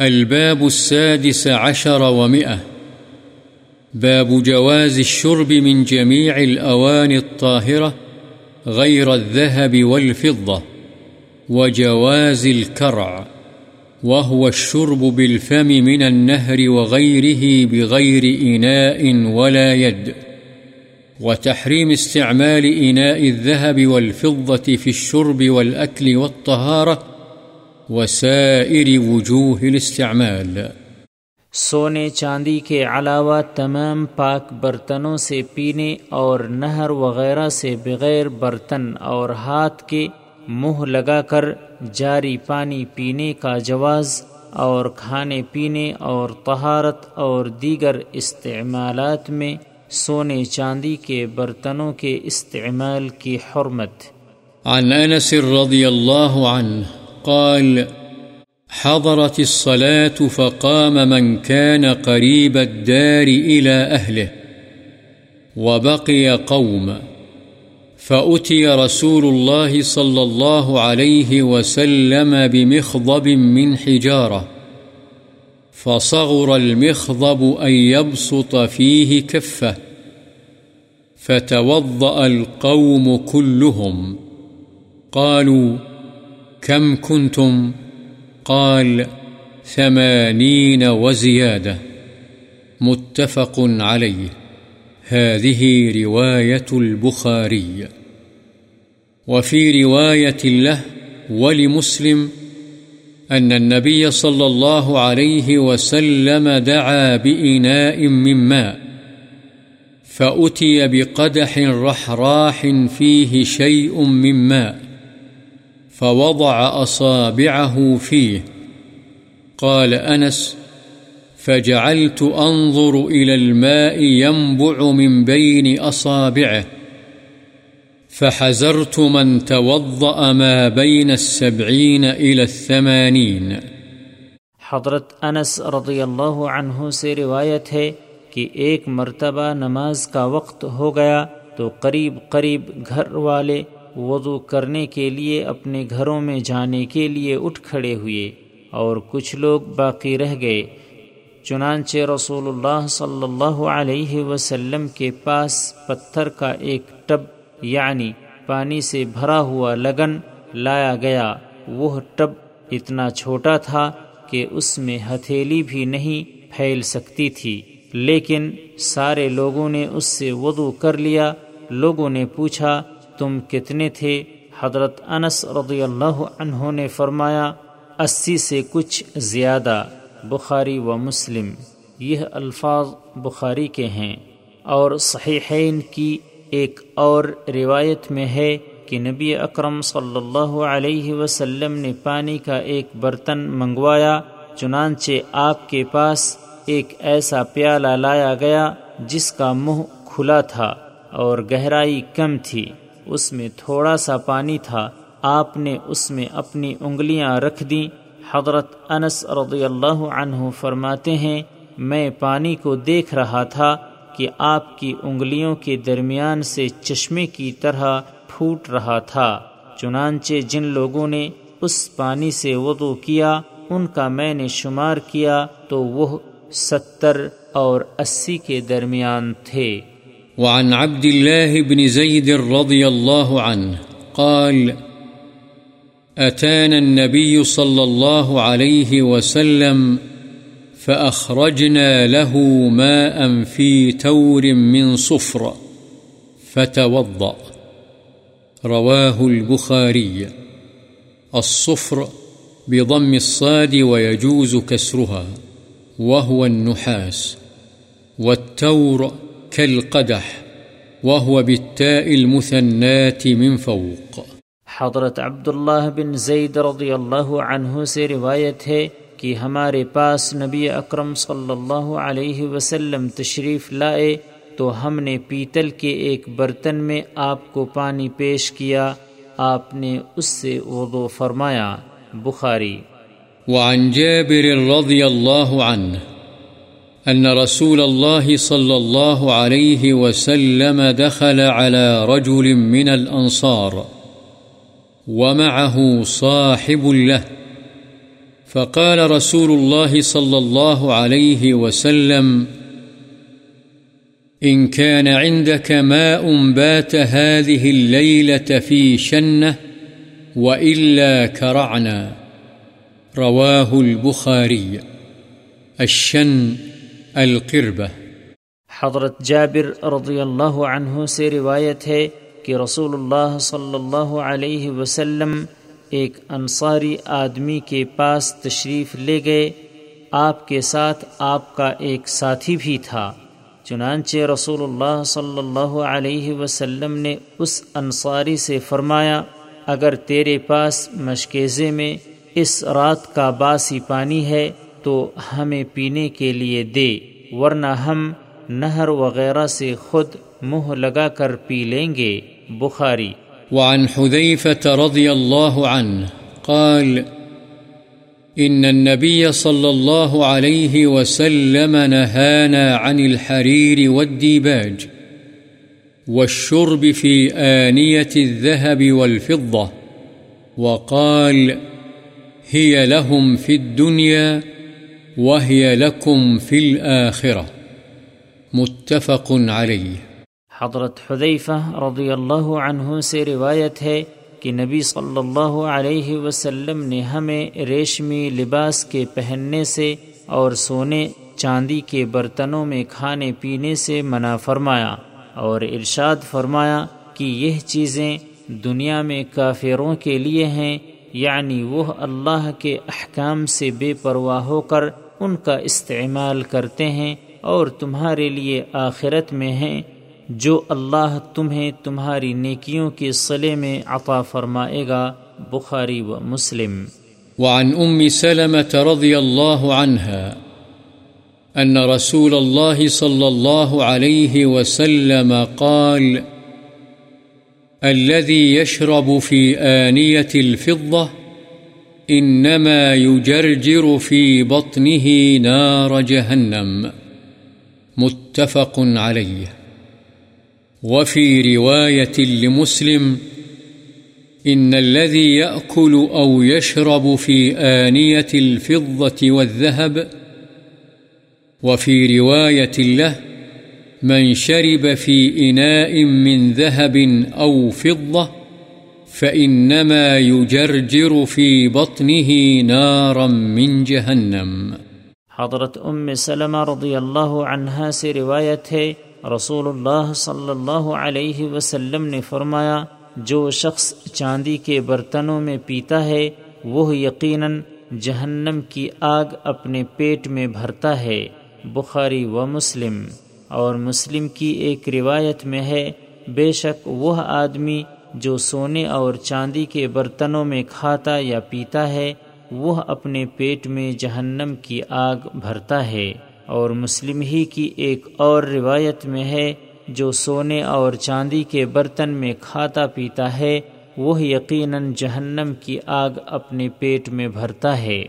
الباب السادس عشر ومئة. باب جواز الشرب من جميع الأواني الطاهرة غير الذهب والفضة وجواز الكرع، وهو الشرب بالفم من النهر وغيره بغير إناء ولا يد. وتحريم استعمال إناء الذهب والفضة في الشرب والأكل والطهارة وسائر وجوه الاستعمال. سونے چاندی کے علاوہ تمام پاک برتنوں سے پینے اور نہر وغیرہ سے بغیر برتن اور ہاتھ کے منہ لگا کر جاری پانی پینے کا جواز اور کھانے پینے اور طہارت اور دیگر استعمالات میں سونے چاندی کے برتنوں کے استعمال کی حرمت۔ عن انس رضی اللہ عنہ قال، حضرت الصلاة فقام من كان قريب الدار إلى أهله، وبقي قوم، فأتي رسول الله صلى الله عليه وسلم بمخضب من حجارة، فصغر المخضب أن يبسط فيه كفه، فتوضأ القوم كلهم، قالوا كم كنتم؟ قال، ثمانين وزيادة. متفق عليه. هذه رواية البخاري. وفي رواية له ولمسلم أن النبي صلى الله عليه وسلم دعا بإناء من ماء، فأتي بقدح رحراح فيه شيء من ماء. فوضع أصابعه فيه. قال أنس، فجعلت أنظر إلى الماء ينبع من بين أصابعه. فحزرت من توضأ ما بين السبعين إلى الثمانين. حضرت انس رضی اللہ عنہ سے روایت ہے کہ ایک مرتبہ نماز کا وقت ہو گیا تو قریب قریب گھر والے وضو کرنے کے لیے اپنے گھروں میں جانے کے لیے اٹھ کھڑے ہوئے اور کچھ لوگ باقی رہ گئے۔ چنانچہ رسول اللہ صلی اللہ علیہ وسلم کے پاس پتھر کا ایک ٹب یعنی پانی سے بھرا ہوا لگن، لایا گیا۔ وہ ٹب اتنا چھوٹا تھا کہ اس میں ہتھیلی بھی نہیں پھیل سکتی تھی۔ لیکن سارے لوگوں نے اس سے وضو کر لیا۔ لوگوں نے پوچھا تم کتنے تھے؟ حضرت انس رضی اللہ عنہ نے فرمایا، اسی سے کچھ زیادہ، بخاری و مسلم۔ یہ الفاظ بخاری کے ہیں۔ اور صحیحین کی ایک اور روایت میں ہے کہ نبی اکرم صلی اللہ علیہ وسلم نے پانی کا ایک برتن منگوایا، چنانچہ آپ کے پاس ایک ایسا پیالہ لایا گیا جس کا منہ کھلا تھا اور گہرائی کم تھی۔ اس میں تھوڑا سا پانی تھا، آپ نے اس میں اپنی انگلیاں رکھ دیں۔ حضرت انس رضی اللہ عنہ فرماتے ہیں، میں پانی کو دیکھ رہا تھا کہ آپ کی انگلیوں کے درمیان سے چشمے کی طرح پھوٹ رہا تھا۔ چنانچہ جن لوگوں نے اس پانی سے وضو کیا، ان کا میں نے شمار کیا تو وہ ستر اور اسی کے درمیان تھے۔ وعن عبد الله بن زيد رضي الله عنه قال، أتانا النبي صلى الله عليه وسلم فأخرجنا له ماء في تور من صفر فتوضأ. رواه البخاري. الصفر بضم الصاد ويجوز كسرها، وهو النحاس، والتور كالقدح وهو بالتاء المثنات من فوق. حضرت عبداللہ بن زید رضی اللہ عنہ سے روایت ہے کہ ہمارے پاس نبی اکرم صلی اللہ علیہ وسلم تشریف لائے تو ہم نے پیتل کے ایک برتن میں آپ کو پانی پیش کیا آپ نے اس سے وضو فرمایا۔ بخاری۔ وعن جابر رضی اللہ عنہ أن رسول الله صلى الله عليه وسلم دخل على رجل من الأنصار ومعه صاحب له. فقال رسول الله صلى الله عليه وسلم، إن كان عندك ماء بات هذه الليلة في شنة وإلا كرعنا. رواه البخاري. الشن القربة حضرت جابر رضی اللہ عنہ سے روایت ہے کہ رسول اللہ صلی اللہ علیہ وسلم ایک انصاری آدمی کے پاس تشریف لے گئے۔ آپ کے ساتھ آپ کا ایک ساتھی بھی تھا۔ چنانچہ رسول اللہ صلی اللہ علیہ وسلم نے اس انصاری سے فرمایا، اگر تیرے پاس مشکیزے میں اس رات کا باسی پانی ہے تو ہمیں پینے کے لیے دے، ورنہ ہم نہر وغیرہ سے خود منہ لگا کر پی لیں گے۔ بخاری۔ وعن حذيفة رضي الله عنه قال إن النبي صلى الله عليه وسلم نهانا عن الحرير والديباج والشرب في آنية الذهب والفضة وقال هي لهم في الدنيا وهي لكم في الآخرة متفق عليه۔ حضرت حذیفہ رضی اللہ عنہ سے روایت ہے کہ نبی صلی اللہ علیہ وسلم نے ہمیں ریشمی لباس کے پہننے سے اور سونے چاندی کے برتنوں میں کھانے پینے سے منع فرمایا اور ارشاد فرمایا کہ یہ چیزیں دنیا میں کافروں کے لیے ہیں یعنی وہ اللہ کے احکام سے بے پرواہ ہو کر ان کا استعمال کرتے ہیں اور تمہارے لیے آخرت میں ہیں، جو اللہ تمہیں تمہاری نیکیوں کے صلے میں عطا فرمائے گا، بخاری و مسلم۔ وعن ام سلمة رضی اللہ عنها ان رسول الله صلى الله عليه وسلم قال، الذي يشرب في آنية الفضة إنما يجرجر في بطنه نار جهنم. متفق عليه. وفي رواية لمسلم، إن الذي يأكل أو يشرب في آنية الفضة والذهب، وفي رواية له، من شرب في إناء من ذهب أو فضة فإنما يجرجر في بطنه نارا من جهنم. حضرت ام سلمہ رضی اللہ عنہا سے روایت ہے رسول اللہ صلی اللہ علیہ وسلم نے فرمایا، جو شخص چاندی کے برتنوں میں پیتا ہے، وہ یقیناً جہنم کی آگ اپنے پیٹ میں بھرتا ہے۔ بخاری و مسلم۔ اور مسلم کی ایک روایت میں ہے، بے شک وہ آدمی جو سونے اور چاندی کے برتنوں میں کھاتا یا پیتا ہے، وہ اپنے پیٹ میں جہنم کی آگ بھرتا ہے۔ اور مسلم ہی کی ایک اور روایت میں ہے، جو سونے اور چاندی کے برتن میں کھاتا پیتا ہے، وہ یقیناً جہنم کی آگ اپنے پیٹ میں بھرتا ہے۔